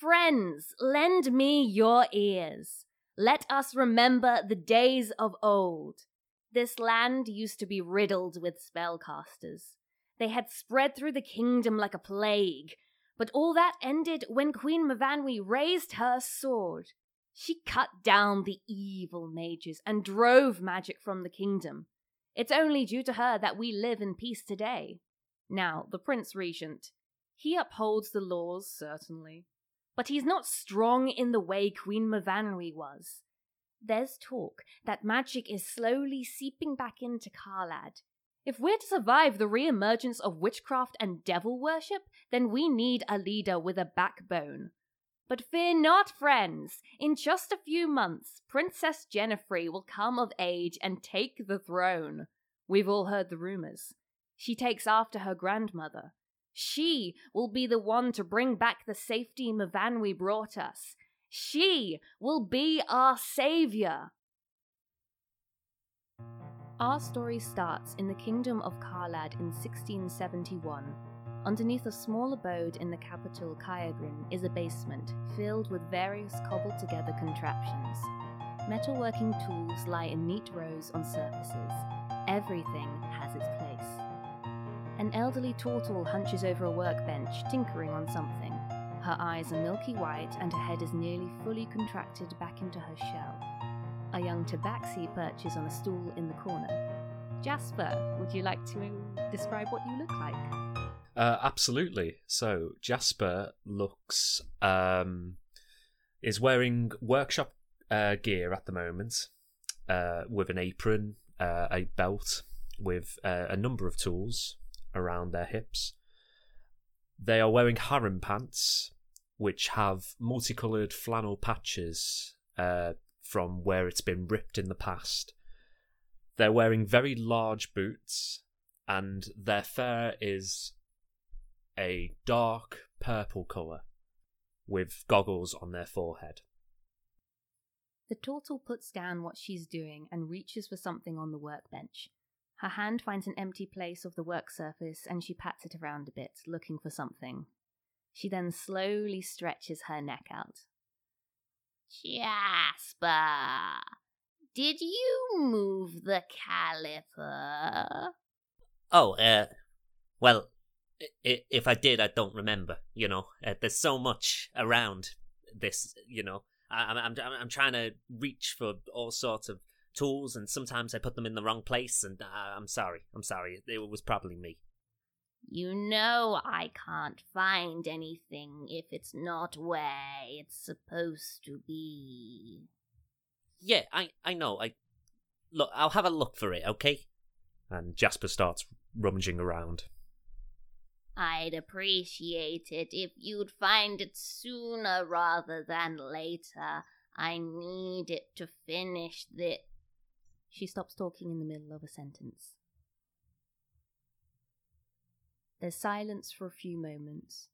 Friends, lend me your ears. Let us remember the days of old. This land used to be riddled with spellcasters. They had spread through the kingdom like a plague, but all that ended when Queen Mavanwi raised her sword. She cut down the evil mages and drove magic from the kingdom. It's only due to her that we live in peace today. Now, the Prince Regent. He upholds the laws, certainly, but he's not strong in the way Queen Mavanwi was. There's talk that magic is slowly seeping back into Karlad. If we're to survive the re-emergence of witchcraft and devil worship, then we need a leader with a backbone. But fear not, friends. In just a few months, Princess Jennifer will come of age and take the throne. We've all heard the rumors. She takes after her grandmother. She will be the one to bring back the safety Mavanwi brought us. She will be our savior. Our story starts in the kingdom of Karlad in 1671. Underneath a small abode in the capital, Kayagrin, is a basement filled with various cobbled together contraptions. Metalworking tools lie in neat rows on surfaces. Everything. An elderly tortoise hunches over a workbench, tinkering on something. Her eyes are milky white and her head is nearly fully contracted back into her shell. A young tabaxi perches on a stool in the corner. Jasper, would you like to describe what you look like? Uh, absolutely. So Jasper looks um, is wearing workshop uh, gear at the moment, uh, with an apron, uh, a belt, with uh, a number of tools around their hips. They are wearing harem pants, which have multicolored flannel patches uh, from where it's been ripped in the past. They're wearing very large boots, and their fur is a dark purple colour with goggles on their forehead. The turtle puts down what she's doing and reaches for something on the workbench. Her hand finds an empty place of the work surface and she pats it around a bit, looking for something. She then slowly stretches her neck out. Jasper, did you move the caliper? Oh, uh, well, if I did, I don't remember. You know, uh, there's so much around this. You know, I- I'm I'm I'm trying to reach for all sorts of tools, and sometimes I put them in the wrong place. And uh, I'm sorry, I'm sorry. It was probably me. You know I can't find anything if it's not where it's supposed to be. Yeah, I I know. I look. I'll have a look for it. Okay. And Jasper starts rummaging around. I'd appreciate it if you'd find it sooner rather than later. I need it to finish this. She stops talking in the middle of a sentence. There's silence for a few moments.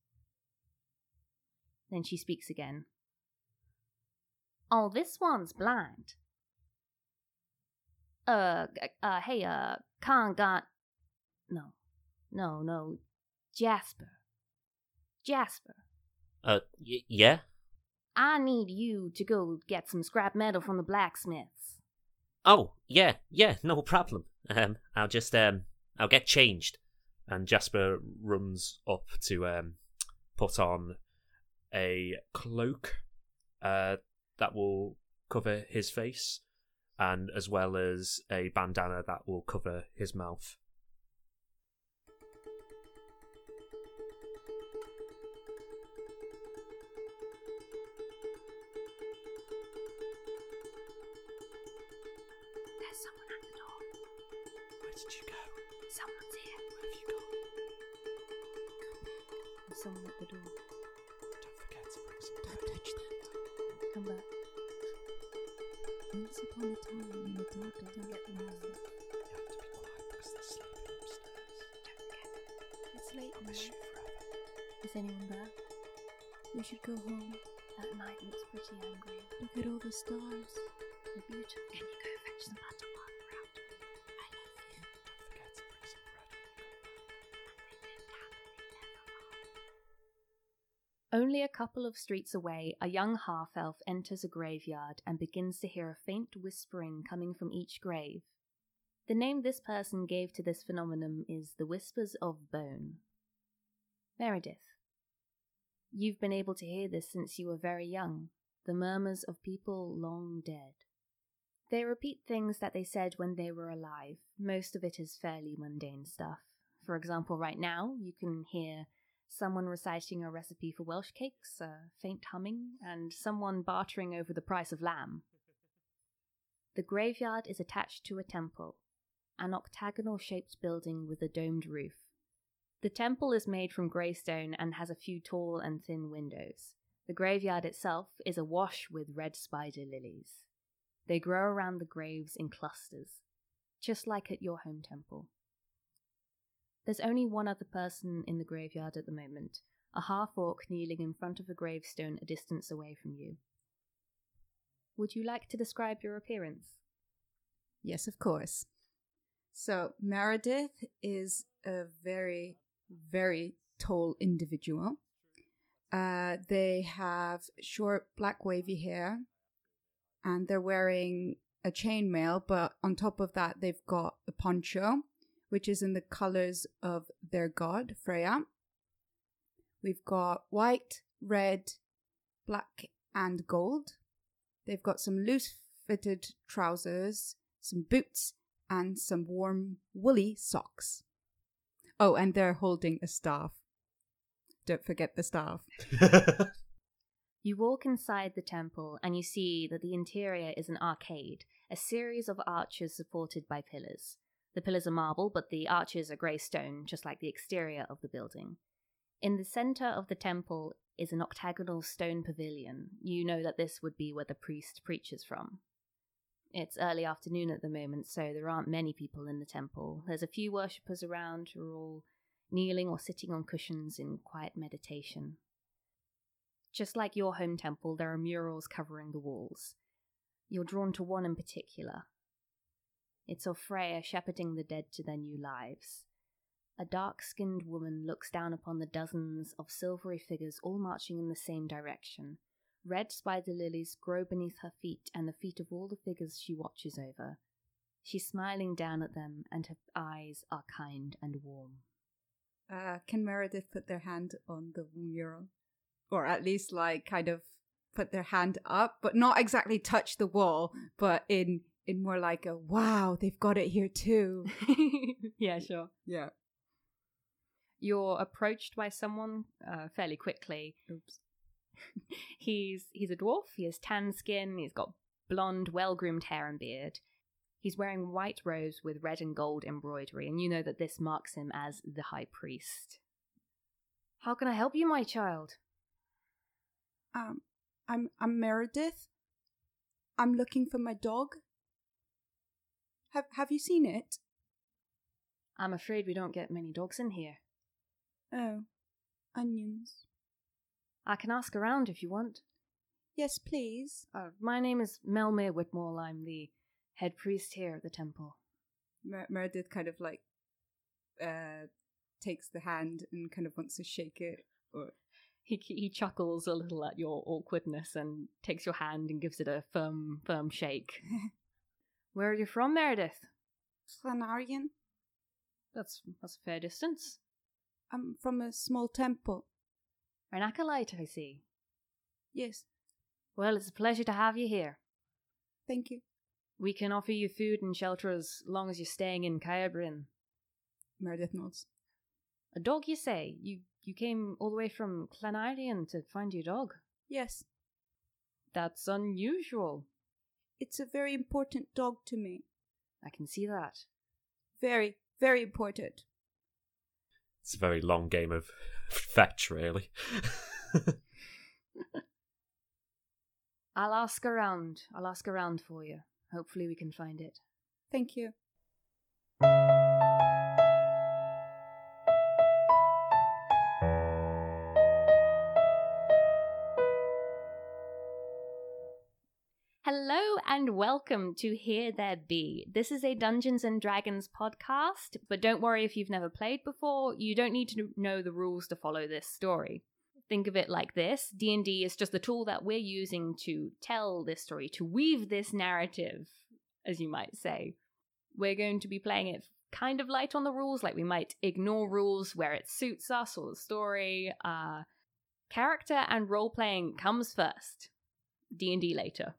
Then she speaks again. Oh, this one's blind. Uh, uh, hey, uh, Khan got. No, no, no. Jasper. Jasper. Uh, y- yeah. I need you to go get some scrap metal from the blacksmiths. Oh, yeah, yeah. No problem. Um, I'll just um, I'll get changed. And Jasper runs up to um, put on a cloak uh, that will cover his face, and as well as a bandana that will cover his mouth. Couple of streets away, a young half elf enters a graveyard and begins to hear a faint whispering coming from each grave. The name this person gave to this phenomenon is the Whispers of Bone. Meredith, you've been able to hear this since you were very young the murmurs of people long dead. They repeat things that they said when they were alive. Most of it is fairly mundane stuff. For example, right now, you can hear someone reciting a recipe for Welsh cakes, a faint humming, and someone bartering over the price of lamb. The graveyard is attached to a temple, an octagonal shaped building with a domed roof. The temple is made from grey stone and has a few tall and thin windows. The graveyard itself is awash with red spider lilies. They grow around the graves in clusters, just like at your home temple. There's only one other person in the graveyard at the moment, a half orc kneeling in front of a gravestone a distance away from you. Would you like to describe your appearance? Yes, of course. So, Meredith is a very, very tall individual. Uh, they have short black wavy hair and they're wearing a chainmail, but on top of that, they've got a poncho, which is in the colors of their god, Freya. We've got white, red, black, and gold. They've got some loose fitted trousers, some boots, and some warm, woolly socks. Oh, and they're holding a staff. Don't forget the staff. You walk inside the temple and you see that the interior is an arcade, a series of arches supported by pillars. The pillars are marble, but the arches are grey stone, just like the exterior of the building. In the center of the temple is an octagonal stone pavilion. You know that this would be where the priest preaches from. It's early afternoon at the moment, so there aren't many people in the temple. There's a few worshippers around who are all kneeling or sitting on cushions in quiet meditation. Just like your home temple, there are murals covering the walls. You're drawn to one in particular. It's of Freya shepherding the dead to their new lives. A dark skinned woman looks down upon the dozens of silvery figures all marching in the same direction. Red spider lilies grow beneath her feet and the feet of all the figures she watches over. She's smiling down at them, and her eyes are kind and warm. Uh, can Meredith put their hand on the mural? Or at least, like, kind of put their hand up, but not exactly touch the wall, but in in more like a wow, they've got it here too. yeah, sure. Yeah. You're approached by someone uh, fairly quickly. Oops. he's he's a dwarf. He has tan skin. He's got blonde, well-groomed hair and beard. He's wearing white robes with red and gold embroidery, and you know that this marks him as the high priest. How can I help you, my child? Um, I'm I'm Meredith. I'm looking for my dog. Have Have you seen it? I'm afraid we don't get many dogs in here. Oh, onions. I can ask around if you want. Yes, please. Uh, my name is Melmir Whitmore. I'm the head priest here at the temple. Mer- Meredith kind of like uh takes the hand and kind of wants to shake it. Or He he chuckles a little at your awkwardness and takes your hand and gives it a firm firm shake. Where are you from, Meredith? Flanarian. That's that's a fair distance. I'm from a small temple. An acolyte, I see. Yes, Well, it's a pleasure to have you here. thank you. We can offer you food and shelter as long as you're staying in Kyabrin. Meredith nods. A dog, you say? You you came all the way from Clanarian to find your dog? Yes, That's unusual. It's a very important dog to me. I can see that. Very, very important. It's a very long game of fetch, really. I'll ask around. I'll ask around for you. Hopefully, we can find it. Thank you. And welcome to Here There Be. This is a Dungeons and Dragons podcast, but don't worry if you've never played before, you don't need to know the rules to follow this story. think of it like this. D&d is just the tool that we're using to tell this story to weave this narrative as you might say. We're going to be playing it kind of light on the rules like we might ignore rules where it suits us or the story. Uh character and role playing comes first. D&d later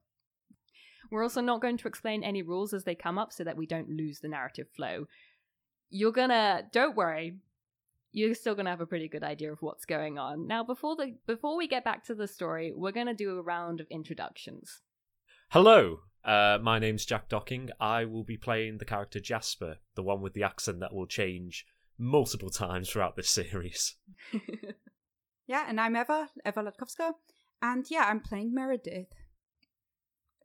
we're also not going to explain any rules as they come up so that we don't lose the narrative flow you're gonna don't worry you're still gonna have a pretty good idea of what's going on now before the before we get back to the story we're gonna do a round of introductions Hello, uh, my name's Jack Docking. I will be playing the character Jasper, the one with the accent that will change multiple times throughout this series. Yeah, and I'm Eva, Eva Latkowska. And yeah, I'm playing Meredith,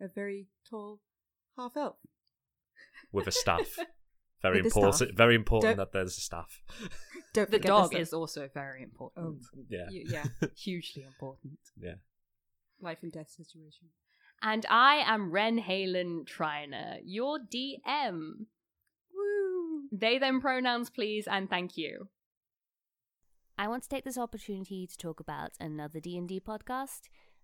a very tall half elf. with a staff. Very With a important. staff. Very important Don't- that there's a staff. Don't the forget dog is also very important oh, Yeah. Y- yeah, hugely important Yeah. life and death situation. and i am ren halen triner your dm Woo! they them pronouns please and thank you I want to take this opportunity to talk about another D&D podcast.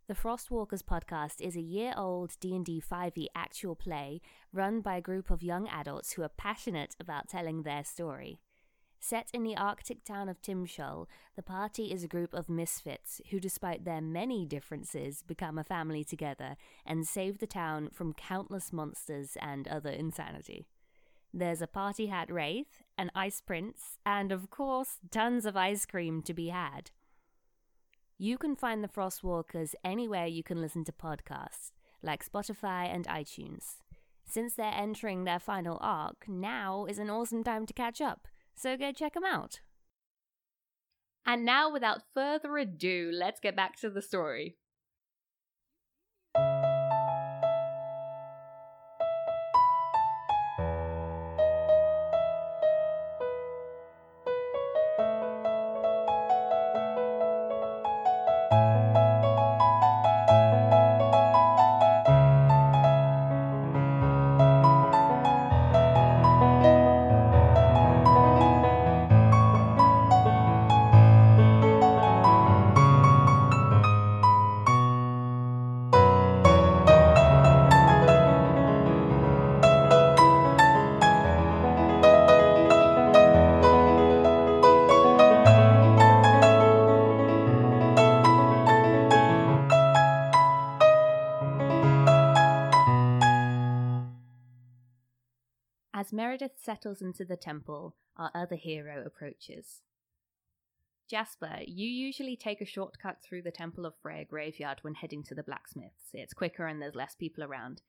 The Frostwalkers podcast is a year-old D&D 5e actual play run by a group of young adults who are passionate about telling their story. Set in the Arctic town of Timshol, the party is a group of misfits who, despite their many differences, become a family together and save the town from countless monsters and other insanity. There's a party hat wraith, an ice prince, and of course, tons of ice cream to be had. You can find the Frostwalkers anywhere you can listen to podcasts, like Spotify and iTunes. Since they're entering their final arc, now is an awesome time to catch up, so go check them out. and now without further ado let's get back to the story Meredith settles into the temple, our other hero approaches. Jasper, you usually take a shortcut through the Temple of Freya graveyard when heading to the blacksmiths. It's quicker and there's less people around.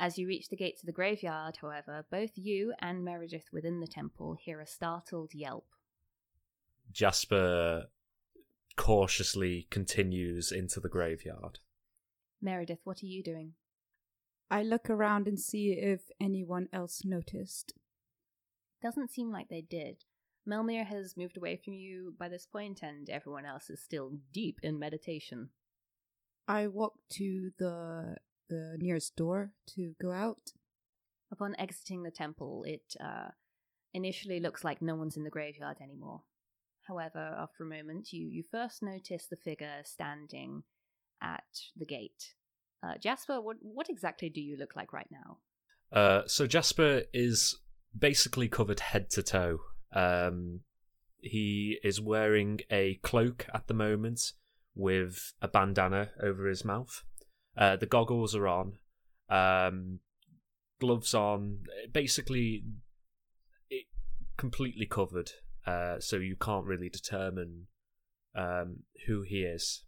As you reach the gates of the graveyard, however, both you and Meredith within the temple hear a startled yelp. Jasper cautiously continues into the graveyard. Meredith, what are you doing? I look around and see if anyone else noticed. Doesn't seem like they did. Melmir has moved away from you by this point, and everyone else is still deep in meditation. I walk to the the nearest door to go out. Upon exiting the temple, it uh, initially looks like no one's in the graveyard anymore. However, after a moment, you, you first notice the figure standing at the gate. Uh, Jasper, what, what exactly do you look like right now? Uh, so Jasper is basically covered head to toe. Um, he is wearing a cloak at the moment with a bandana over his mouth. Uh, the goggles are on, um, gloves on. Basically, it completely covered, uh, so you can't really determine um, who he is.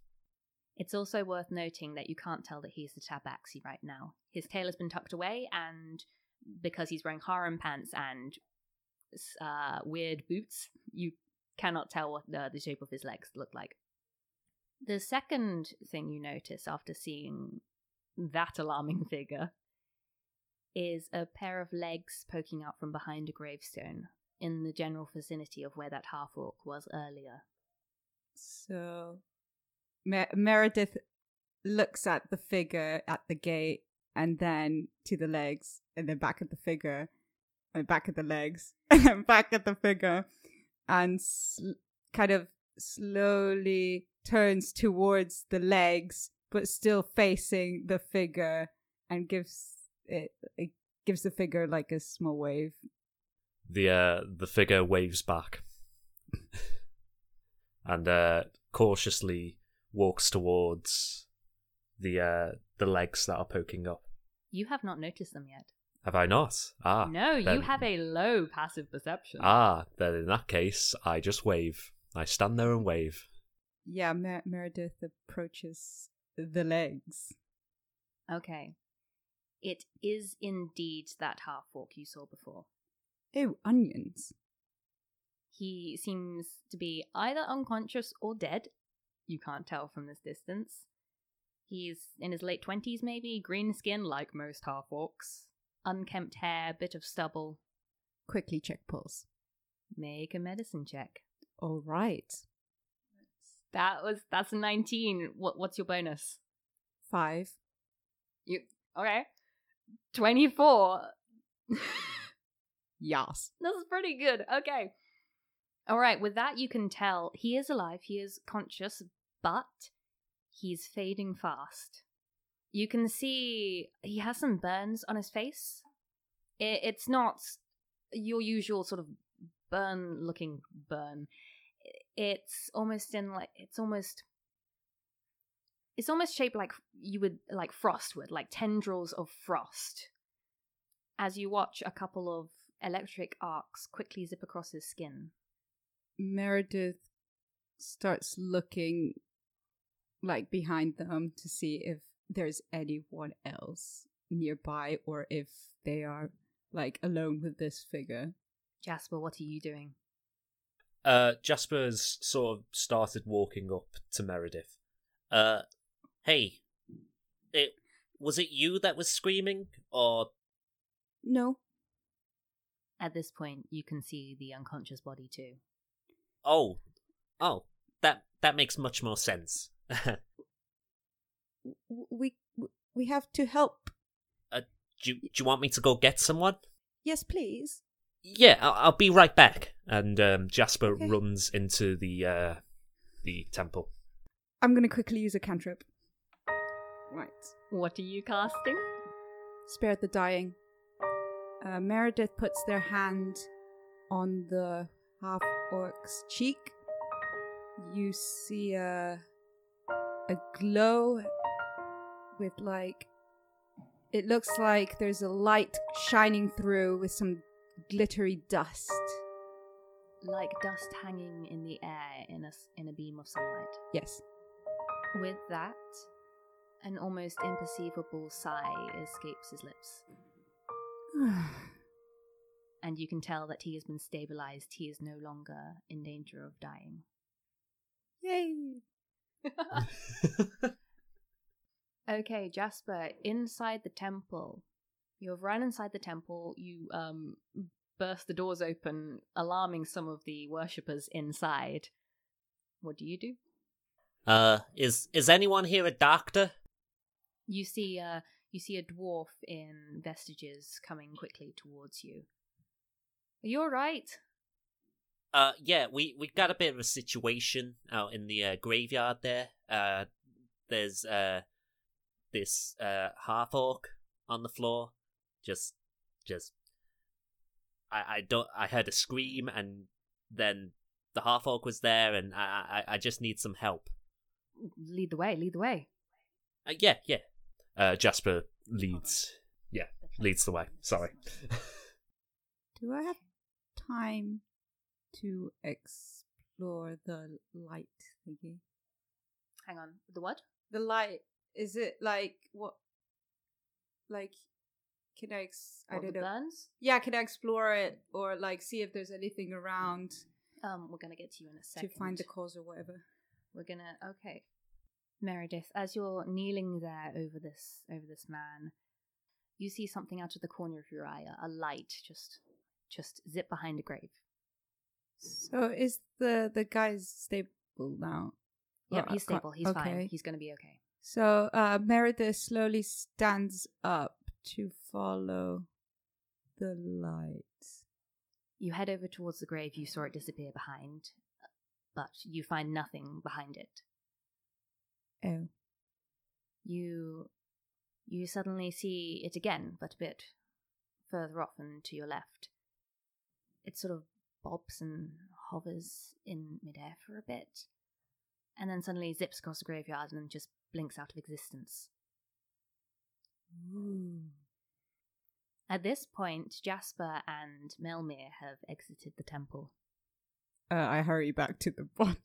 It's also worth noting that you can't tell that he's the Tabaxi right now. His tail has been tucked away, and because he's wearing harem pants and uh, weird boots, you cannot tell what the, the shape of his legs look like. The second thing you notice after seeing that alarming figure is a pair of legs poking out from behind a gravestone in the general vicinity of where that half orc was earlier. So Mer- Meredith looks at the figure at the gate and then to the legs and then back at the figure and back at the legs and then back at the figure and sl- kind of slowly turns towards the legs, but still facing the figure, and gives it, it gives the figure like a small wave. The uh, the figure waves back and uh, cautiously walks towards the uh, the legs that are poking up. You have not noticed them yet. Have I not? Ah, no, then- you have a low passive perception. Ah, then in that case, I just wave. I stand there and wave. Yeah, Mer- Meredith approaches the legs. Okay. It is indeed that half orc you saw before. Oh, onions. He seems to be either unconscious or dead. You can't tell from this distance. He's in his late 20s, maybe, green skin like most half orcs, unkempt hair, bit of stubble. Quickly check pulse. Make a medicine check. All right. That was that's a 19. What what's your bonus? Five. You okay? 24. Yes. This is pretty good. Okay. All right, with that you can tell he is alive, he is conscious, but he's fading fast. You can see he has some burns on his face. I- It's not your usual sort of burn looking burn. It's almost in like it's almost it's almost shaped like you would like frost would, like tendrils of frost as you watch a couple of electric arcs quickly zip across his skin. Meredith starts looking like behind them to see if there's anyone else nearby or if they are like alone with this figure. Jasper, what are you doing? Uh, Jasper's sort of started walking up to Meredith. Uh, hey, it was it you that was screaming, or No. At this point, you can see the unconscious body too. Oh, oh, that that makes much more sense. We we have to help. do, you- do you want me to go get someone? Yes, please. Yeah, I'll, I'll be right back. And um, Jasper Okay. runs into the uh, the temple. I'm going to quickly use a cantrip. Right. What are you casting? Spare the dying. Uh, Meredith puts their hand on the half orc's cheek. You see a a glow with like it looks like there's a light shining through with some glittery dust. Like dust hanging in the air in a, in a beam of sunlight. Yes. With that, an almost imperceivable sigh escapes his lips. And you can tell that he has been stabilized. He is no longer in danger of dying. Yay. Okay, Jasper, inside the temple. You have run inside the temple. You um burst the doors open, alarming some of the worshippers inside. What do you do? Uh, is is anyone here a doctor? You see uh you see a dwarf in vestiges coming quickly towards you. Are you alright? Uh, yeah, we we got a bit of a situation out in the uh, graveyard there. Uh, there's uh this uh half orc on the floor, just just. I I don't I heard a scream and then the half orc was there and I I I just need some help. Lead the way, lead the way. Uh, yeah yeah. Uh, Jasper leads. Yeah, leads the way. Sorry. Do I have time to explore the light thingy? Hang on. The what? The light is it like what? Like, can I? Ex- I don't know. burns? Yeah, can I explore it or like see if there's anything around Um, we're gonna get to you in a second. to find the cause or whatever? We're gonna okay. Meredith, as you're kneeling there over this over this man, you see something out of the corner of your eye, a light just just zip behind a grave. So is the the guy's stable now? Yep, he's stable. He's okay. fine. He's gonna be okay. So uh, Meredith slowly stands up to follow the light. You head over towards the grave. You saw it disappear behind, but you find nothing behind it. Oh. You you suddenly see it again, but a bit further off and to your left. It sort of bobs and hovers in midair for a bit, and then suddenly zips across the graveyard and just blinks out of existence. At this point, Jasper and Melmir have exited the temple. Uh, I hurry back to the bot.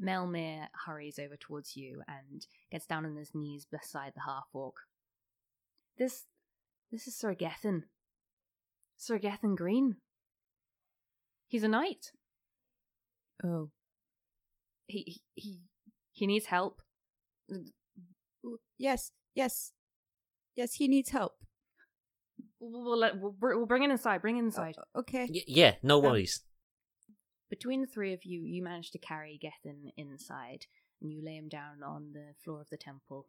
Melmir hurries over towards you and gets down on his knees beside the half orc. This this is Sir Gethin. Sir Gethin Green. He's a knight. oh. He he he needs help. Yes, yes. Yes, he needs help. We'll, we'll, let, we'll, we'll bring it inside. Bring it inside. Uh, okay. Y- yeah, no Um, worries. Between the three of you, you manage to carry Gethin inside, and you lay him down on the floor of the temple.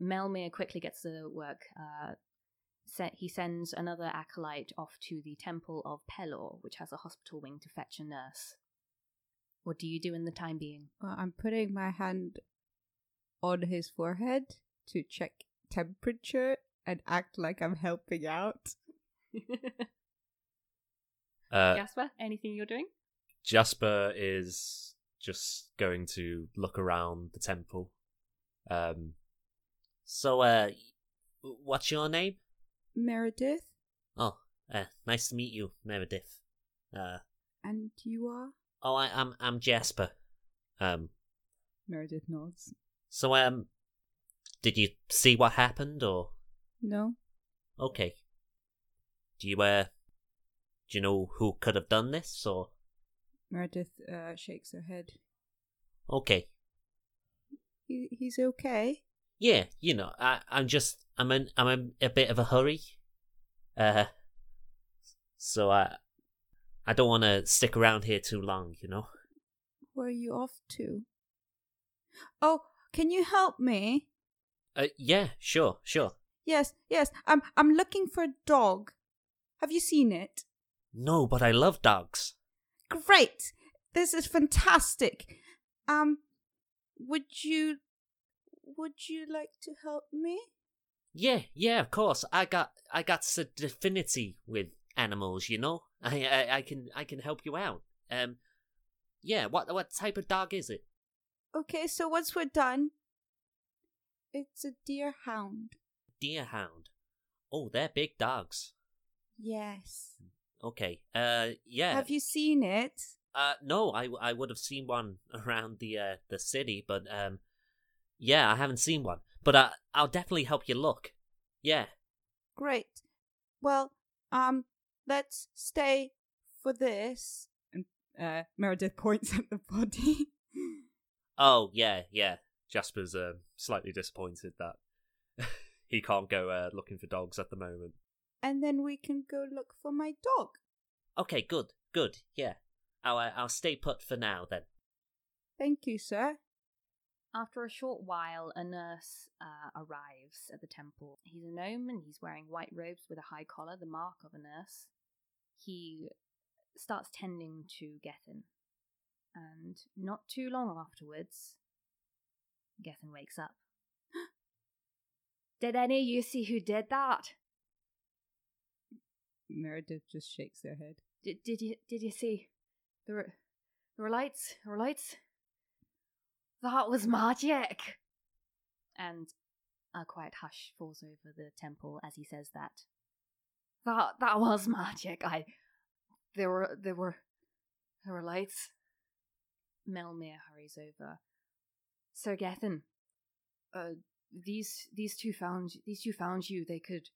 Melmir quickly gets to work. Uh, se- he sends another acolyte off to the temple of Pelor, which has a hospital wing, to fetch a nurse. What do you do in the time being? Uh, I'm putting my hand on his forehead to check temperature and act like I'm helping out. Uh, Jasper, anything you're doing? Jasper is just going to look around the temple. Um, So, uh, what's your name? Meredith, Oh, uh, nice to meet you, Meredith. Uh, and you are? oh, I, I'm I'm Jasper. Um, Meredith nods. so um, did you see what happened, or No? okay? Do you uh, do you know who could have done this, or Meredith uh, shakes her head. okay? He, he's okay. Yeah, you know, I I'm just I'm in I'm in a bit of a hurry. Uh, so I I don't want to stick around here too long, you know. Where are you off to? Oh, can you help me? Uh, yeah, sure, sure. Yes, yes. I'm I'm looking for a dog. Have you seen it? No, but I love dogs. Great. This is fantastic. Um would you would you like to help me? Yeah, yeah, of course. I got I got some affinity with animals, you know. I, I I can I can help you out. Um, yeah. What what type of dog is it? Okay, so once we're done, it's a deer hound. Deerhound. Oh, they're big dogs. Yes. Okay. Uh, yeah. Have you seen it? Uh, no, I I would have seen one around the uh the city, but um, yeah, I haven't seen one. But uh, I'll definitely help you look. Yeah. Great. Well, um, let's stay for this. And uh, Meredith points at the body. Oh yeah, yeah. Jasper's uh, slightly disappointed that he can't go uh, looking for dogs at the moment. and then we can go look for my dog. Okay, good, good. Yeah. I'll uh, I'll stay put for now then. Thank you, sir. After a short while, a nurse uh, arrives at the temple. He's a gnome and he's wearing white robes with a high collar, the mark of a nurse. He starts tending to Gethin. And not too long afterwards, Gethin wakes up. did any of you see who did that? Meredith just shakes her head. Did, did you did you see? There were there were lights. There were lights. That was magic. And a quiet hush falls over the temple as he says that. That that was magic. I there were there were there were lights. Melmir hurries over. Sir Gethin, uh, these these two found these two found you. They could.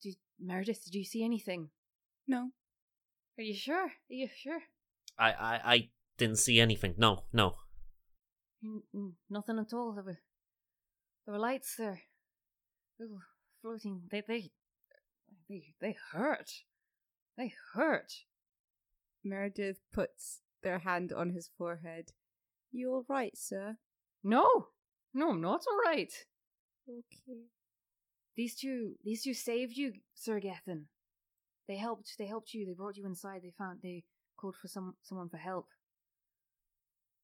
Did, Meredith, did you see anything? No. Are you sure? Are you sure? I I I didn't see anything. No, no. Nothing at all. There were there were lights there. They were floating. They they they they hurt. They hurt. Meredith puts their hand on his forehead. You all right, sir? No, no, I'm not all right. Okay. These two, these two saved you, Sir Gethin. They helped. They helped you. They brought you inside. They found. They called for some someone for help.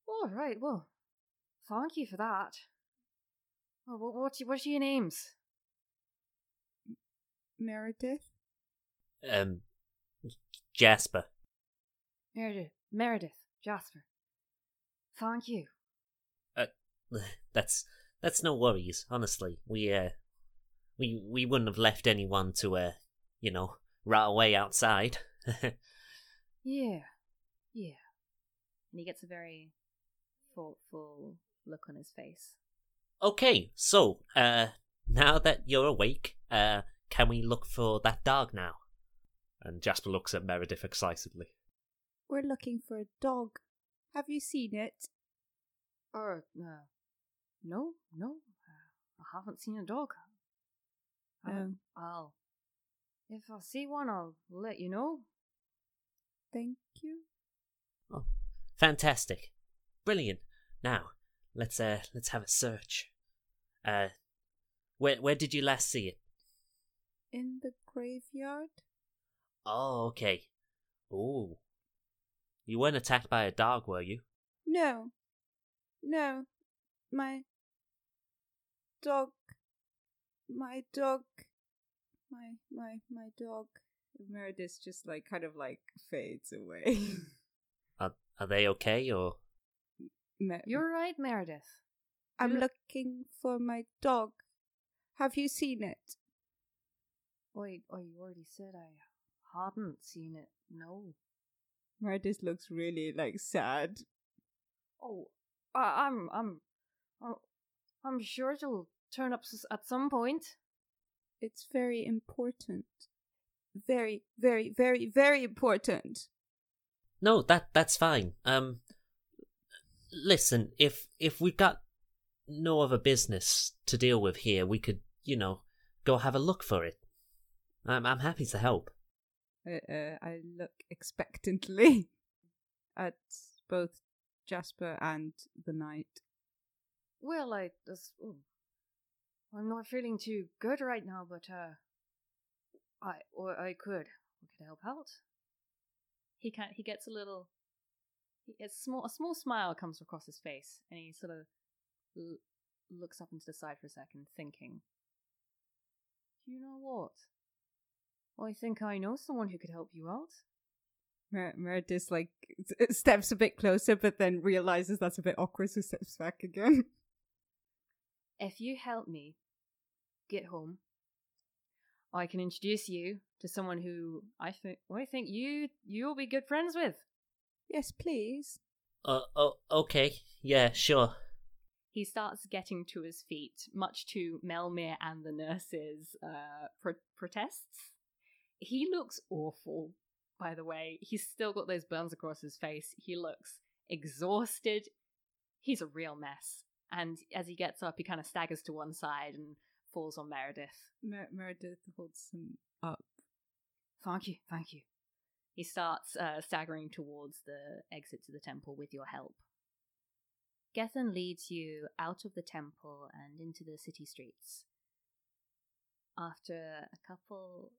All right. Well, thank you for that. Oh, what, what, what are your names? Meredith? Um, Jasper. Meredith, Meredith, Jasper. Thank you. That's that's no worries. Honestly, we uh, we we wouldn't have left anyone to uh, you know, rot away outside. Yeah, yeah. And he gets a very thoughtful look on his face. okay, so uh, now that you're awake, uh, can we look for that dog now? And Jasper looks at Meredith excitedly. We're looking for a dog. Have you seen it? Or, uh, no, no, I haven't seen a dog. Oh. I'll, if I see one, I'll let you know. Thank you. Oh, fantastic, brilliant. Now let's uh let's have a search. Uh, where where did you last see it? In the graveyard? Oh, okay. Oh, you weren't attacked by a dog, were you? No. No. My dog. My dog. My my my dog. Meredith just like kind of like fades away. Are are they okay or? Me- You're right, Meredith. I'm you- looking for my dog. Have you seen it? oh you already said I hadn't seen it. No. Meredith looks really like sad. Oh, I, I'm, I'm, oh, I'm sure it'll turn up s- at some point. It's very important. Very, very, very, very important. No, that that's fine. Um, listen, if if we've got no other business to deal with here, we could, you know, go have a look for it. I'm I'm happy to help. Uh, uh, I look expectantly at both Jasper and the knight. Well, I just, oh, I'm not feeling too good right now, but uh, I, or I could, I could help out. He can He gets a little. A small, a small smile comes across his face, and he sort of l- looks up into the side for a second, thinking. You know what? I think I know someone who could help you out. Mer- Meredith like steps a bit closer, but then realizes that's a bit awkward, so steps back again. If you help me get home, I can introduce you to someone who I think I think you you'll be good friends with. Yes, please. Uh, oh, okay, yeah, sure. He starts getting to his feet, much to Melmir and the nurses' uh, pro- protests. He looks awful, by the way. He's still got those burns across his face. He looks exhausted. He's a real mess. And as he gets up, he kind of staggers to one side and falls on Meredith. Mer- Meredith holds him up. Thank you, thank you. He starts uh, staggering towards the exit to the temple with your help. Gethin leads you out of the temple and into the city streets. After a couple.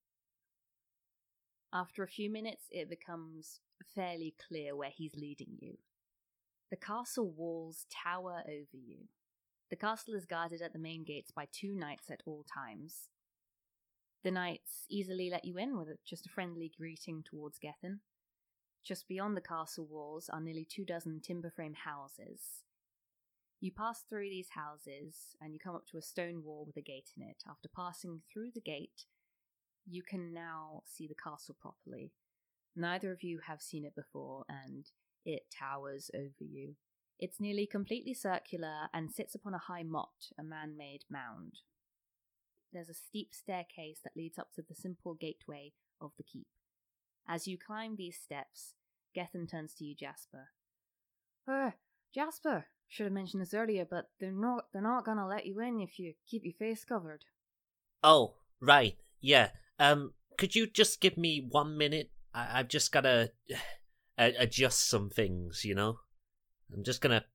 After a few minutes, it becomes fairly clear where he's leading you. The castle walls tower over you. The castle is guarded at the main gates by two knights at all times. The knights easily let you in with just a friendly greeting towards Gethin. Just beyond the castle walls are nearly two dozen timber frame houses. You pass through these houses and you come up to a stone wall with a gate in it. After passing through the gate, you can now see the castle properly. Neither of you have seen it before, and it towers over you. It's nearly completely circular and sits upon a high motte, a man made mound. There's a steep staircase that leads up to the simple gateway of the keep. As you climb these steps, Gethin turns to you, Jasper. Uh, Jasper, should have mentioned this earlier, but they're not they're not gonna let you in if you keep your face covered. Oh, right, yeah. Um, could you just give me one minute? I- I've just gotta uh, adjust some things, you know. I'm just gonna.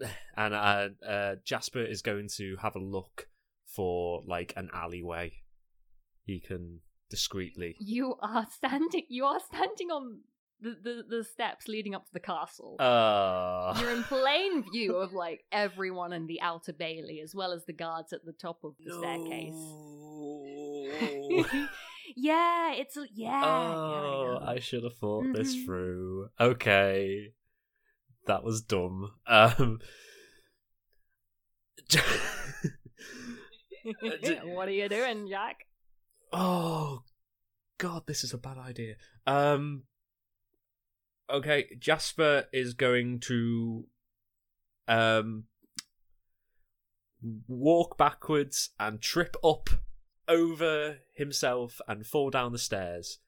And uh, uh, Jasper is going to have a look for like an alleyway he can discreetly. You are standing you are standing on the, the, the steps leading up to the castle. Uh, You're in plain view of like everyone in the outer bailey, as well as the guards at the top of the staircase. Yeah, it's a- yeah. oh, yeah, I should have thought this Mhm. through. Okay, that was dumb. Um. what are you doing, Jack? oh God, this is a bad idea. Um, okay, Jasper is going to um walk backwards and trip up over himself and fall down the stairs.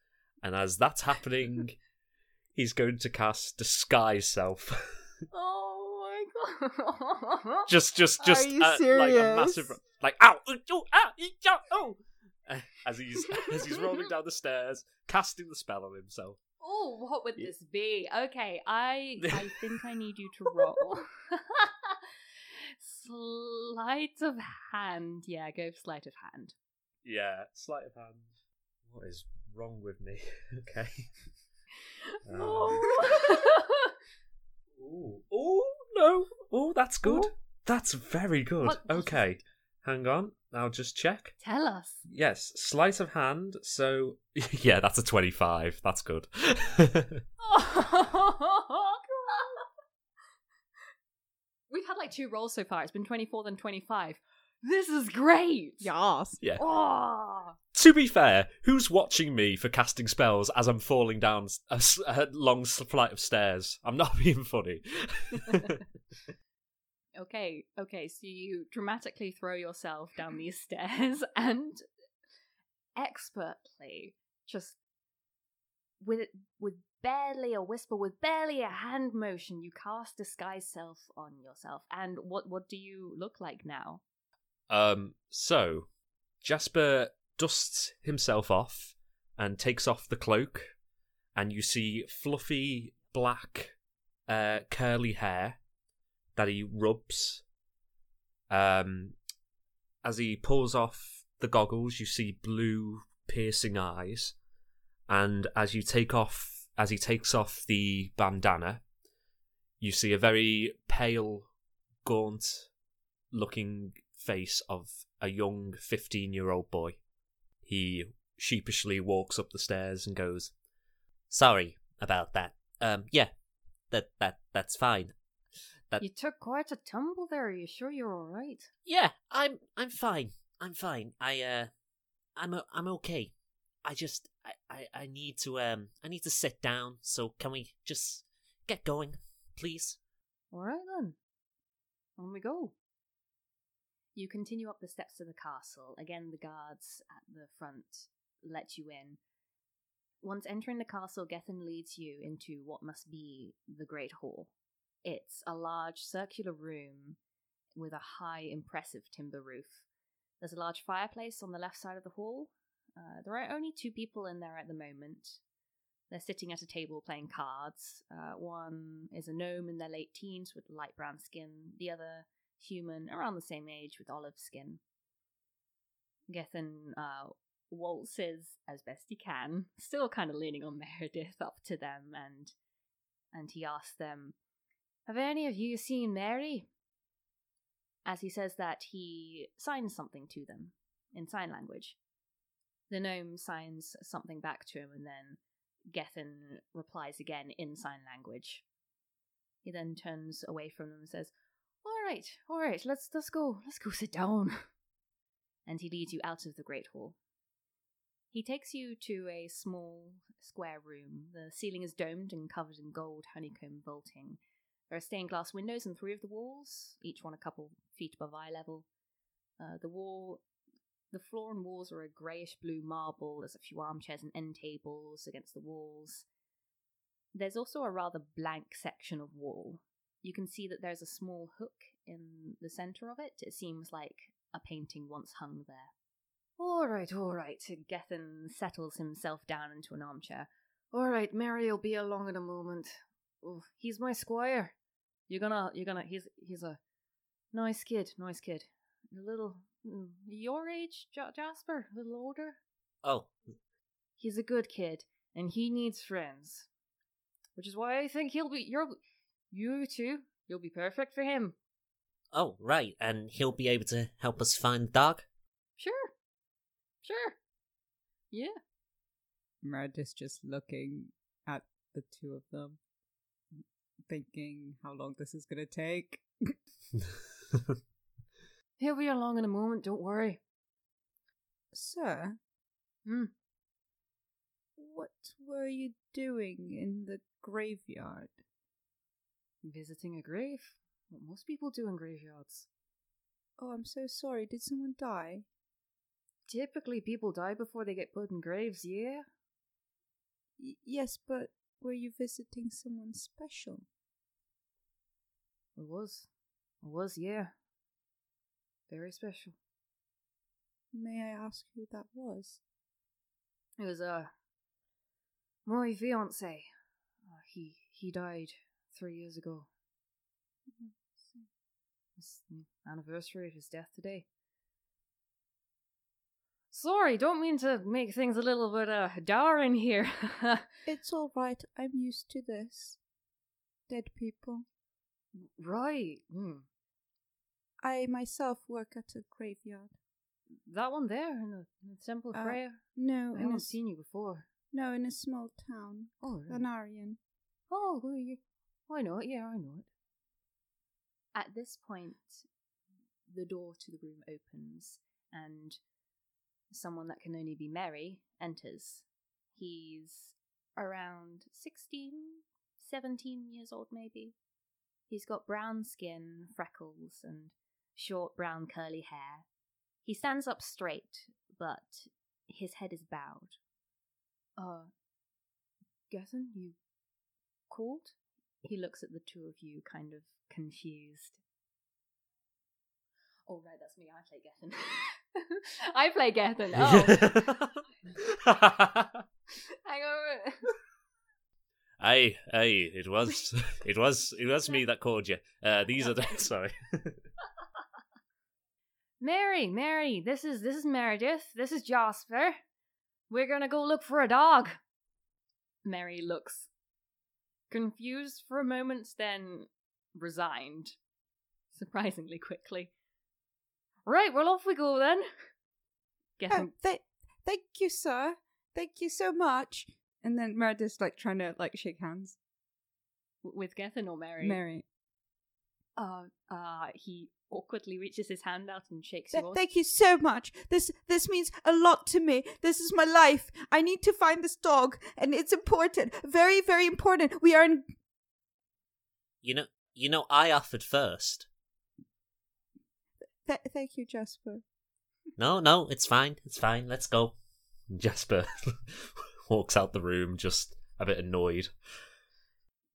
And as that's happening, he's going to cast disguise self. Oh! just, just, just uh, like a massive, like ow, ooh, ooh, ah, chow, oh, Uh, as he's as he's rolling down the stairs, casting the spell on himself. Oh, what would this be? Okay, I I think I need you to roll. sleight of hand. Yeah, go sleight of hand. Yeah, sleight of hand. What is wrong with me? okay. Um, Oh. Ooh, ooh, no. Oh, that's good. Ooh. That's very good. What- what is okay. Hang on. I'll just check. Tell us. Yes, sleight of hand. So, yeah, that's a 25. That's good. We've had like two rolls so far. It's been 24 then 25. This is great. Yes. yeah. Oh. To be fair, who's watching me for casting spells as I'm falling down a long flight of stairs? I'm not being funny. Okay, okay, so you dramatically throw yourself down these stairs and expertly just with with barely a whisper, with barely a hand motion, you cast disguise self on yourself. And what what do you look like now? Um, so Jasper dusts himself off and takes off the cloak, and you see fluffy black, uh, curly hair that he rubs. Um, as he pulls off the goggles, you see blue, piercing eyes, and as you take off, as he takes off the bandana, you see a very pale, gaunt looking face of a young 15 year old boy. He sheepishly walks up the stairs and goes, Sorry about that. Um, yeah, that that that's fine. That You took quite a tumble there. Are you sure you're all right? yeah, I'm I'm fine. I'm fine. I uh, I'm o- I'm okay. I just I, I I need to um I need to sit down. So can we just get going, please? All right then. On we go. You continue up the steps to the castle. Again, the guards at the front let you in. Once entering the castle, Gethin leads you into what must be the Great Hall. It's a large circular room with a high, impressive timber roof. There's a large fireplace on the left side of the hall. Uh, there are only two people in there at the moment. They're sitting at a table playing cards. Uh, one is a gnome in their late teens with light brown skin, the other human around the same age with olive skin. Gethin uh, waltzes as best he can, still kind of leaning on Meredith up to them, and and he asks them, "Have any of you seen Mary?" As he says that, he signs something to them in sign language. The gnome signs something back to him, and then Gethin replies again in sign language. He then turns away from them and says, "All right, all right, let's let's go, let's go sit down." And he leads you out of the great hall. He takes you to a small square room. The ceiling is domed and covered in gold honeycomb vaulting. There are stained glass windows in three of the walls, each one a couple feet above eye level. Uh, the wall the floor and walls are a greyish blue marble. There's a few armchairs and end tables against the walls. There's also a rather blank section of wall. You can see that there's a small hook in the centre of it. It seems like a painting once hung there. All right, all right. Gethin settles himself down into an armchair. All right, Mary will be along in a moment. Oh, he's my squire. You're gonna, you're gonna. He's, he's a nice kid, nice kid. A little, mm, your age, Ja- Jasper, a little older. Oh, He's a good kid, and he needs friends. which is why I think he'll be. You're, you two, you'll be perfect for him. Oh, right, and he'll be able to help us find the dog? Sure, sure, yeah. Meredith's just looking at the two of them, thinking how long this is going to take. He'll be along in a moment. Don't worry. Sir, Hmm. what were you doing in the graveyard? Visiting a grave. What most people do in graveyards. Oh, I'm so sorry. Did someone die? Typically, people die before they get put in graves. Yeah. Y- yes, but were you visiting someone special? It was. It was, yeah. Very special. May I ask who that was? It was, uh, my fiance. Uh, he, he died three years ago. It's the anniversary of his death today. Sorry, don't mean to make things a little bit, uh, dour in here. It's all right. I'm used to this. Dead people. right. Hmm. I myself work at a graveyard. That one there in the, in the Temple of Uh, Freya? No, I haven't seen you before. no, in a small town. Oh, really? Anarian. Oh, well, you, I know it. Yeah, I know it. At this point, the door to the room opens and someone that can only be Mary enters. He's around 16, 17 years old, maybe. He's got brown skin, freckles, and short brown curly hair. He stands up straight, but his head is bowed. Uh, Gethin, you called? He looks at the two of you, kind of confused. Oh, right, that's me. I play Gethin. I play Gethin. Oh, hang on. Aye, aye, it was, it was, it was me that called you. Uh, these are the sorry. Mary, Mary, this is this is Meredith. This is Jasper. We're gonna go look for a dog. Mary looks confused for a moment, then resigned, surprisingly quickly. Right, well off we go then. Get Oh, th- thank you, sir. Thank you so much. And then Meredith's like trying to like shake hands. with Gethin or Mary. Mary. Uh, uh, he awkwardly reaches his hand out and shakes Th- yours. thank you so much. This this means a lot to me. This is my life. I need to find this dog, and it's important. Very, very important. We are in. You know, you know, I offered first. Th- thank you, Jasper. No, no, it's fine, it's fine. Let's go. Jasper walks out the room, just a bit annoyed.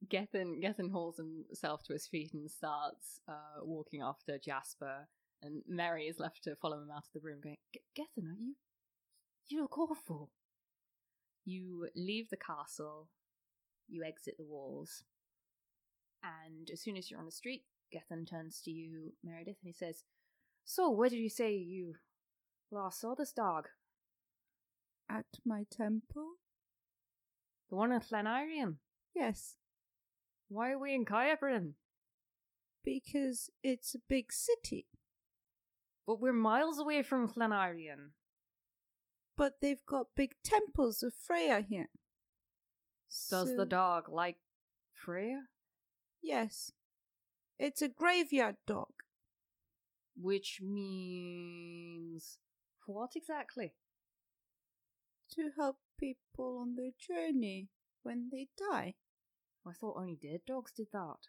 Gethin Gethin hauls himself to his feet and starts uh, walking after Jasper, and Mary is left to follow him out of the room, going, "G- "Gethin, are you? You look awful." You leave the castle, you exit the walls, and as soon as you're on the street, Gethin turns to you, Meredith, and he says, "So, where did you say you last saw this dog? At my temple. The one in Glenarian? Yes, Why are we in Kyabrin? because it's a big city, But we're miles away from Glenarian." but they've got big temples of Freya here. Does So- the dog like Freya? Yes, it's a graveyard dog. Which means what exactly? to help people on their journey when they die. I thought only dead dogs did that.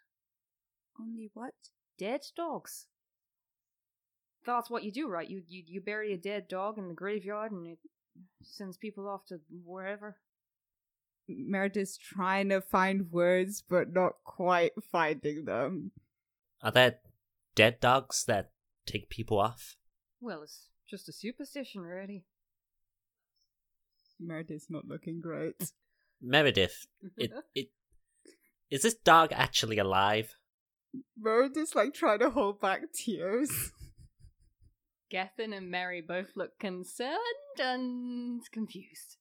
Only what? Dead dogs. That's what you do, right? You you you bury a dead dog in the graveyard, and it sends people off to wherever. Meredith's trying to find words, but not quite finding them. Are there dead dogs that take people off? Well, it's just a superstition, really. Meredith's not looking great. Meredith, it it is this dog actually alive? Meredith's like trying to hold back tears. Gethin and Mary both look concerned and confused.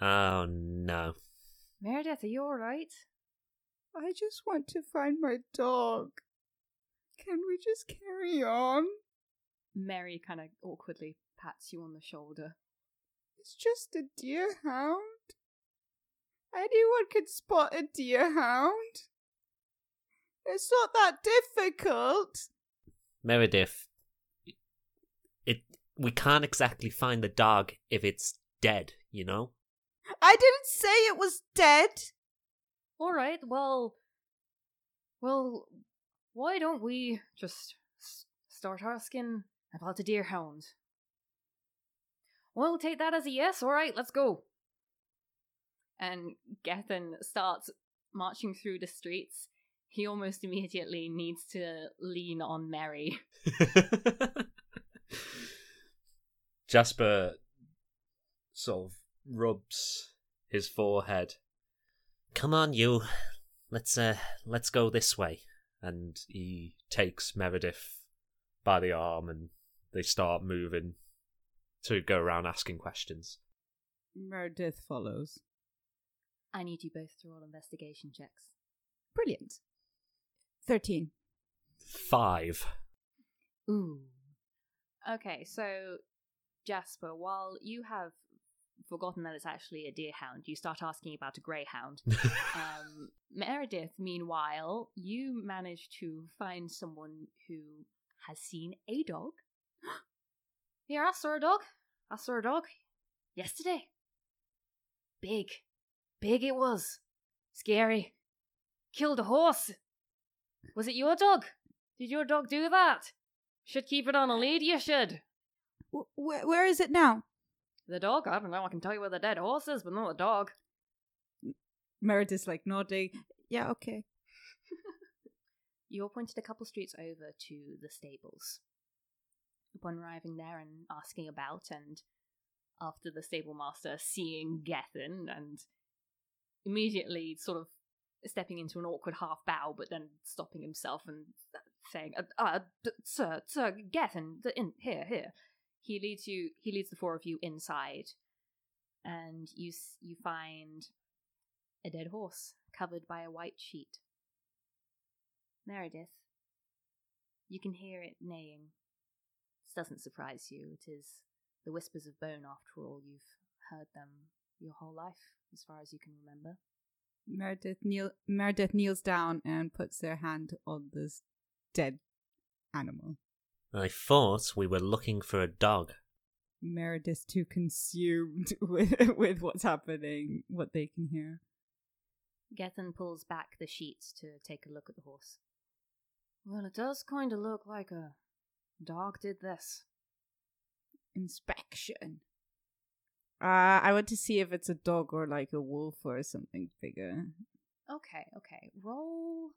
Oh no. Meredith, are you all right? I just want to find my dog. Can we just carry on? Mary kind of awkwardly pats you on the shoulder. It's just a deer hound. Anyone can spot a deer hound. It's not that difficult. Meredith, it we can't exactly find the dog if it's dead, you know? I didn't say it was dead. All right, well, well, why don't we just start asking about the deer hound? We'll take that as a yes. All right, let's go. And Gethin starts marching through the streets. He almost immediately needs to lean on Mary. Jasper sort of rubs his forehead. Come on, you. Let's uh let's go this way. and he takes Meredith by the arm and they start moving to go around asking questions. Meredith follows. I need you both to roll investigation checks. Brilliant. 13. Five. Ooh. Okay, so Jasper, while you have forgotten that it's actually a deer hound, you start asking about a greyhound. um, Meredith, meanwhile, you manage to find someone who has seen a dog. yeah, I saw a dog. I saw a dog yesterday. Big, big it was. Scary. Killed a horse. Was it your dog? Did your dog do that? Should keep it on a lead, you should. Wh- wh- where is it now? The dog? I don't know. I can tell you where the dead horse is, but not the dog. Meredith's like nodding. Yeah, okay. You're pointed a couple streets over to the stables. Upon arriving there and asking about, and after the stable master seeing Gethin and immediately sort of stepping into an awkward half bow, but then stopping himself and saying, uh, uh, d- "Sir, sir, Gethin, the, in here, here." He leads you. He leads the four of you inside, and you you find a dead horse covered by a white sheet. Meredith, you can hear it neighing. This doesn't surprise you. It is the whispers of bone, after all. You've heard them your whole life, as far as you can remember. Meredith, kneel- Meredith kneels down and puts her hand on this dead animal. I thought we were looking for a dog. Meredith's too consumed with, with what's happening, what they can hear. Gethin pulls back the sheets to take a look at the horse. Well, it does kind of look like a dog did this. Inspection. Uh, I want to see if it's a dog or like a wolf or something bigger. Okay, okay. Roll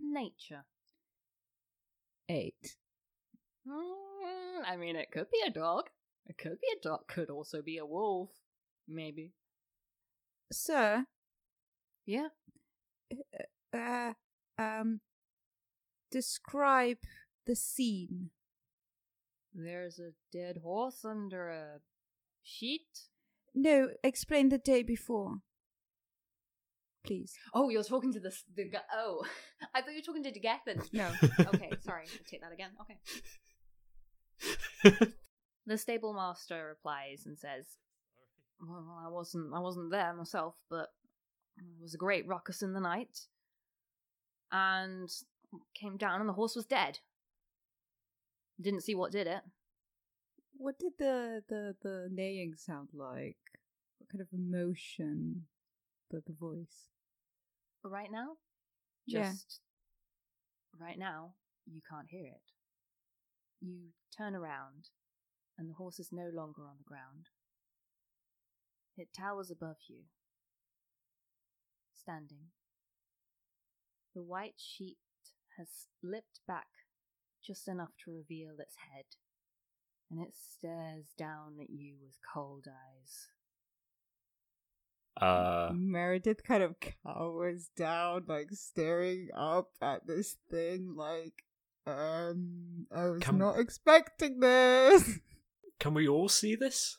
nature. Eight. Mm, I mean, it could be a dog. It could be a dog. Could also be a wolf. Maybe. Sir, Yeah. uh, um, describe the scene. There's a dead horse under a sheet. No, explain the day before. Please. Oh, you're talking to the s- the guy. Oh, I thought you were talking to Gethin. No. okay, sorry. I'll take that again. Okay. The stable master replies and says, "Well, I wasn't. I wasn't there myself, but it was a great ruckus in the night, and came down, and the horse was dead. Didn't see what did it. What did the, the, the neighing sound like? What kind of emotion? The, the voice. Right now, Yeah. just right now, you can't hear it. You turn around, and the horse is no longer on the ground. It towers above you, standing. The white sheet has slipped back just enough to reveal its head, and it stares down at you with cold eyes. Uh, Meredith kind of cowers down, like staring up at this thing, like, um, I was Can- not expecting this. can we all see this?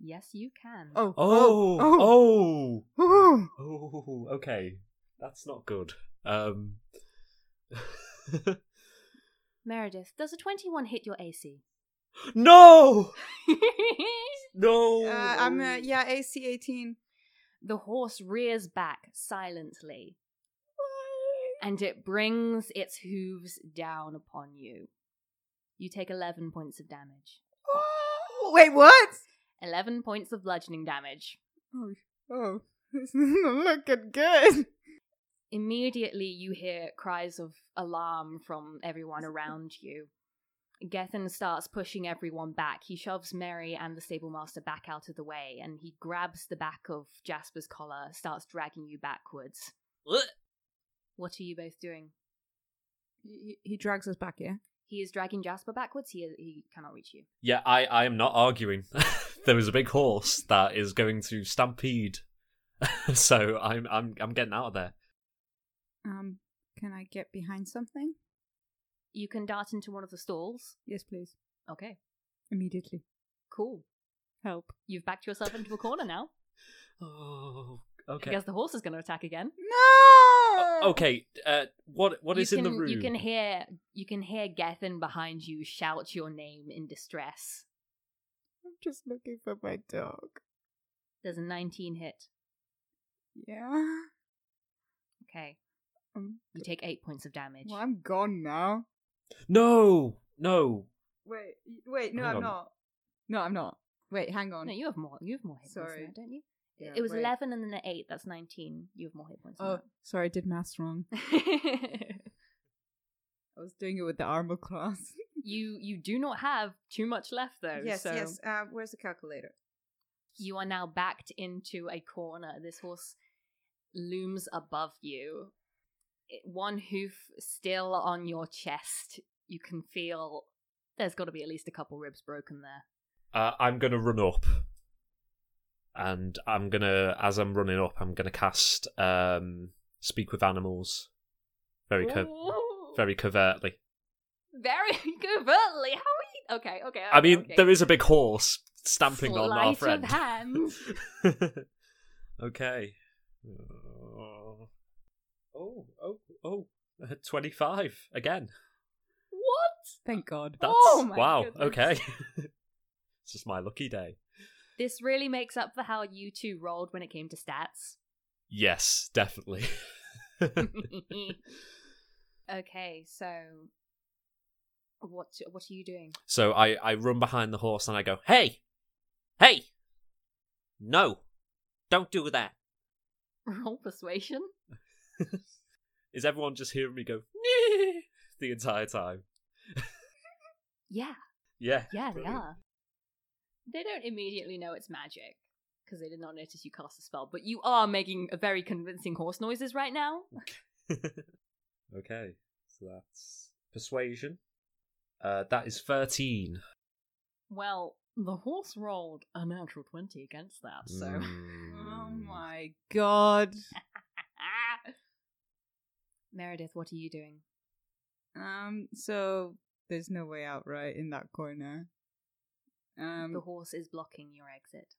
Yes, you can. Oh, Oh, oh, oh, oh. oh, okay. That's not good. Um, Meredith, does a 21 hit your AC? No, no. Uh, I'm uh, yeah AC 18. the horse rears back silently and it brings its hooves down upon you. You take 11 points of damage. Wait, what? 11 points of bludgeoning damage. Oh, oh, this isn't looking good. Immediately, you hear cries of alarm from everyone around you. Gethin starts pushing everyone back. He shoves Mary and the stable master back out of the way, and he grabs the back of Jasper's collar, starts dragging you backwards. Ugh. What are you both doing? He, he drags us back, yeah? He is dragging Jasper backwards. He he cannot reach you. Yeah, I, I am not arguing. there is a big horse that is going to stampede, so I'm I'm I'm getting out of there. Um, can I get behind something? You can dart into one of the stalls. Yes, please. Okay, Immediately. cool. Help. You've backed yourself into a corner now. Oh, okay. guess the horse is going to attack again. No! Okay, uh, what what you is can, in the room? You can hear you can hear Gethin behind you shout your name in distress. I'm just looking for my dog. There's a 19 hit. Yeah. Okay, Um, you take eight points of damage. well, I'm gone now. No, no. Wait, wait, no, Hang I'm on. not. No, I'm not. Wait, hang on. No, you have more. You have more hit Sorry. points, now, don't you? Yeah, it was wait. 11 and then an 8. That's 19. You have more hit points. Oh, sorry, I did maths wrong. I was doing it with the armor class. you you do not have too much left though. yes, so yes. Uh, where's the calculator? You are now backed into a corner. This horse looms above you. One hoof still on your chest. You can feel there's got to be at least a couple ribs broken there. Uh, I'm gonna run up, and I'm gonna, as I'm running up, I'm gonna cast um, speak with animals, very co- very covertly. very covertly. How are you? Okay, okay. I mean, okay. there is a big horse stamping on our friend. of hand. okay. Oh, oh, oh, oh. Uh, 25 again. what? Thank God. That's Oh my wow. goodness. Okay. it's just my lucky day. This really makes up for how you two rolled when it came to stats. Yes, definitely. okay, so what what are you doing? so I I run behind the horse and I go, "Hey, Hey! No! Don't do that. Roll persuasion. Is everyone just hearing me go the entire time?" Yeah, Yeah. yeah, they are. They don't immediately know it's magic because they did not notice you cast a spell, but you are making a very convincing horse noises right now. okay, so that's persuasion. Uh, that is thirteen. Well, the horse rolled a natural twenty against that, so. Oh Mm. my God. Meredith, what are you doing? Um, so there's no way out, right, in that corner. Um, the horse is blocking your exit.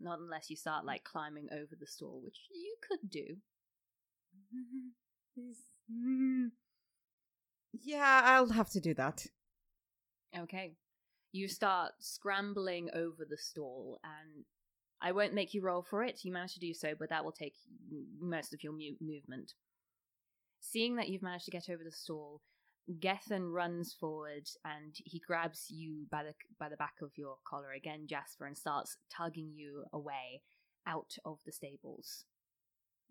Not unless you start like climbing over the stall, which you could do. Mm. Yeah, I'll have to do that. Okay. You start scrambling over the stall, and I won't make you roll for it. You manage to do so, but that will take most of your mu- movement. Seeing that you've managed to get over the stall, Gethin runs forward and he grabs you by the by the back of your collar again, Jasper, and starts tugging you away out of the stables,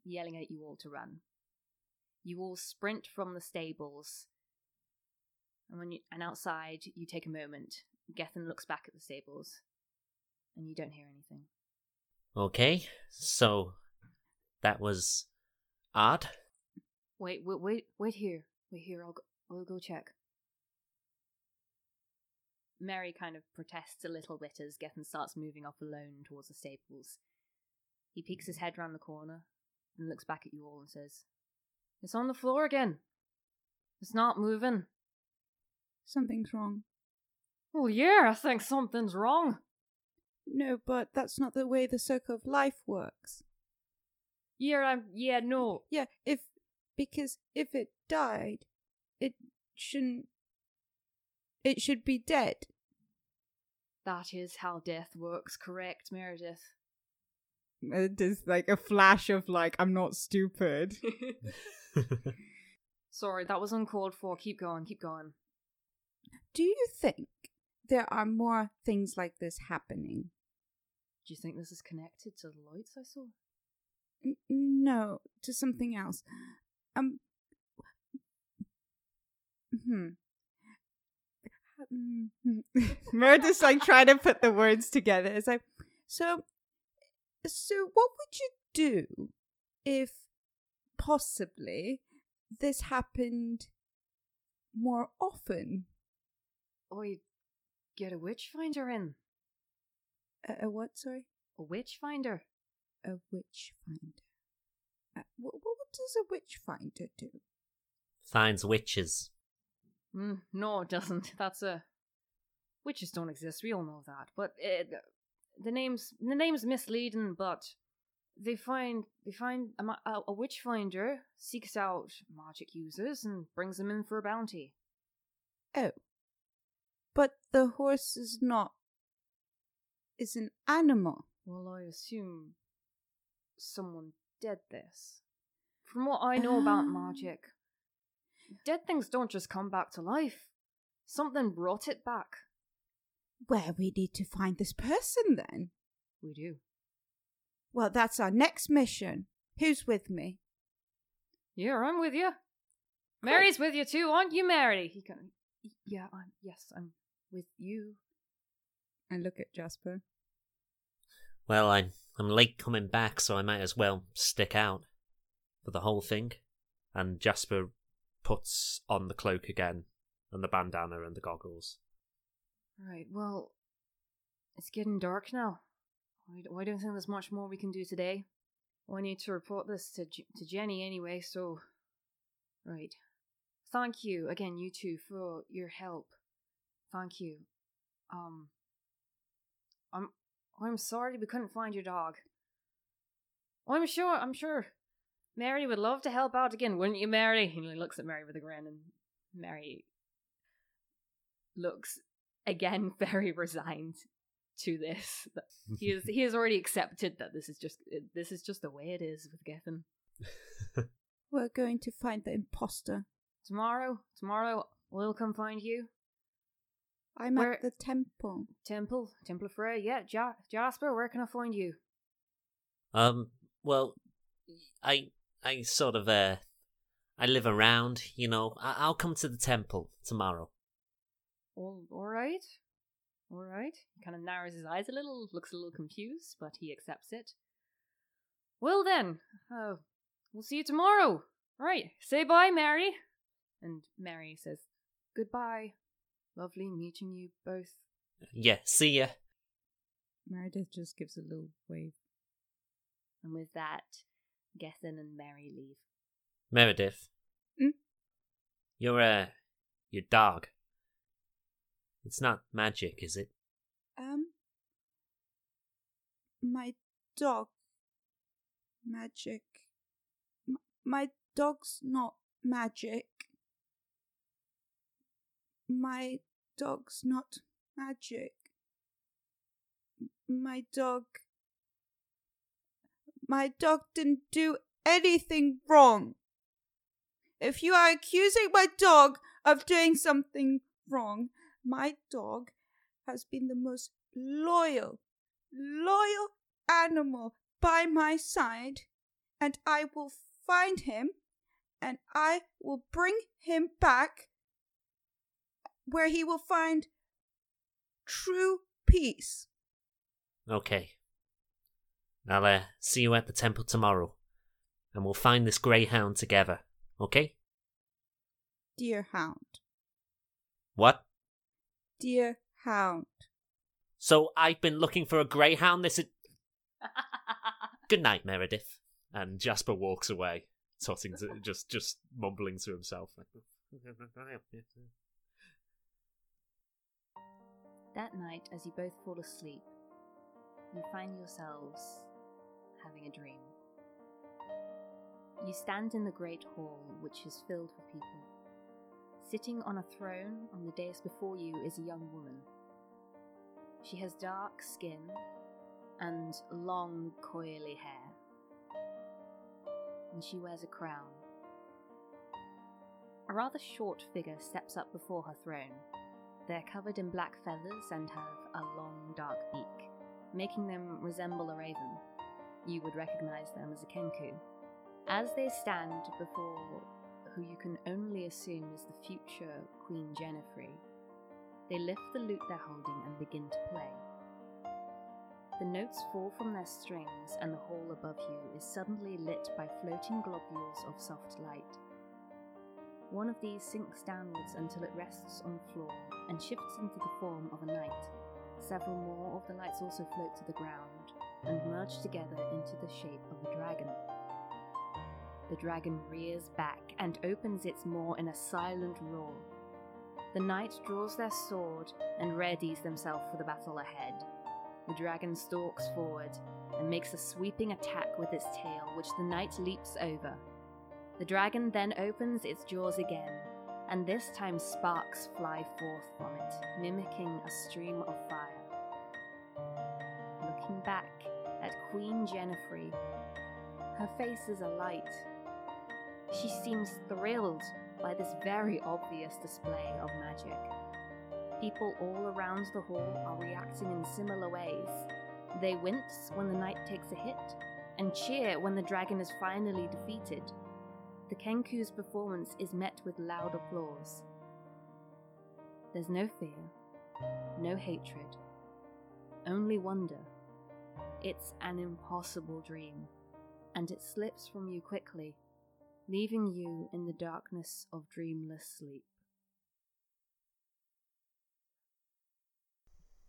yelling at you all to run. You all sprint from the stables and when you and outside, you take a moment. Gethin looks back at the stables, and you don't hear anything. Okay, so that was odd. Wait, wait, wait, wait here, wait here. I'll go, I'll go check. Mary kind of protests a little bit as Gethin starts moving off alone towards the stables. He peeks his head round the corner and looks back at you all and says, "It's on the floor again. It's not moving." Something's wrong. Well, yeah, I think something's wrong. No, but that's not the way the circle of life works. Yeah, I'm, yeah, no. Yeah, if because if it died, it shouldn't. It should be dead. That is how death works, correct, Meredith? Uh, there's like a flash of like I'm not stupid. Sorry, that was uncalled for. Keep going, keep going. Do you think there are more things like this happening? Do you think this is connected to the lights I saw? N- no, to something else. Um. Hmm. Meredith's like trying to put the words together. It's like, so, so what would you do if possibly this happened more often? I get a witch finder in. A, a what? Sorry, A witch finder? a witch finder. Uh, what, what does a witch finder do? Finds witches. Mm, no, it doesn't. That's a. Witches don't exist. We all know that. But uh, the name's the name's misleading. But they find they find a, a, a witch finder seeks out magic users and brings them in for a bounty. Oh. But the horse is not. is an animal. Well, I assume someone did this. From what I know about Ah. magic, dead things don't just come back to life. Something brought it back. Well, we need to find this person then. We do. Well, that's our next mission. Who's with me? Yeah, I'm with you. Mary's with you too, aren't you, Mary? He can. yeah, I'm, yes, I'm with you. I look at Jasper. Well, I'm I'm late coming back, so I might as well stick out for the whole thing. And Jasper puts on the cloak again, and the bandana and the goggles. Right, well, it's getting dark now. I, don't think there's much more we can do today. I need to report this to to Jenny anyway, so. Right. Thank you again, you two, for your help. Thank you. Um. I'm I'm sorry we couldn't find your dog. I'm sure I'm sure Mary would love to help out again, wouldn't you, Mary? And he looks at Mary with a grin, and Mary looks again very resigned to this. He is he has already accepted that this is just this is just the way it is with Gethin. We're going to find the imposter. Tomorrow, tomorrow we'll come find you. I'm Where- at the temple. Temple, Temple of Frey. Yeah, ja- Jasper, where can I find you? Um, well, I I sort of uh, I live around, you know. I- I'll come to the temple tomorrow. All, all right, all right. He kind of narrows his eyes a little, looks a little confused, but he accepts it. Well then, uh, we'll see you tomorrow. Right, say bye, Mary. And Mary says, "Goodbye. Lovely meeting you both." Yeah, see ya. Meredith just gives a little wave. And with that, Gethin and Mary leave. Meredith. Hmm? Your uh, your dog. It's not magic, is it? Um, my dog. Magic. M- my dog's not magic. My dog's not magic. My dog. My dog didn't do anything wrong. If you are accusing my dog of doing something wrong, my dog has been the most loyal, loyal animal by my side, and I will find him and I will bring him back where he will find true peace. Okay. I'll uh, see you at the temple tomorrow, and we'll find this greyhound together. Okay? Deer hound, What? deer hound. So I've been looking for a greyhound. This is. Good night, Meredith. And Jasper walks away, totting to, just just mumbling to himself. That night, as you both fall asleep, you find yourselves having a dream. You stand in the great hall, which is filled with people. Sitting on a throne on the dais before you is a young woman. She has dark skin and long, coily hair. And she wears a crown. A rather short figure steps up before her throne. They're covered in black feathers and have a long, dark beak, making them resemble a raven. You would recognize them as a kenku. As they stand before who you can only assume is the future Queen Jennifer, they lift the lute they're holding and begin to play. The notes fall from their strings, and the hall above you is suddenly lit by floating globules of soft light. One of these sinks downwards until it rests on the floor and shifts into the form of a knight. Several more of the lights also float to the ground and merge together into the shape of a dragon. The dragon rears back and opens its maw in a silent roar. The knight draws their sword and readies themselves for the battle ahead. The dragon stalks forward and makes a sweeping attack with its tail, which the knight leaps over. The dragon then opens its jaws again, and this time sparks fly forth from it, mimicking a stream of fire. Looking back at Queen Jennifer, her face is alight. She seems thrilled by this very obvious display of magic. People all around the hall are reacting in similar ways. They wince when the knight takes a hit, and cheer when the dragon is finally defeated. The Kenku's performance is met with loud applause. There's no fear, no hatred, only wonder. It's an impossible dream, and it slips from you quickly, leaving you in the darkness of dreamless sleep.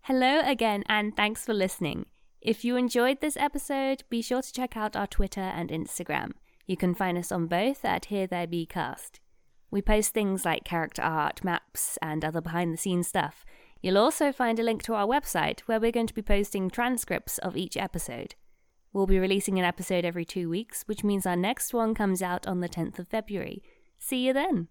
Hello again, and thanks for listening. If you enjoyed this episode, be sure to check out our Twitter and Instagram. You can find us on both at Here There Be Cast. We post things like character art, maps, and other behind the scenes stuff. You'll also find a link to our website where we're going to be posting transcripts of each episode. We'll be releasing an episode every two weeks, which means our next one comes out on the 10th of February. See you then!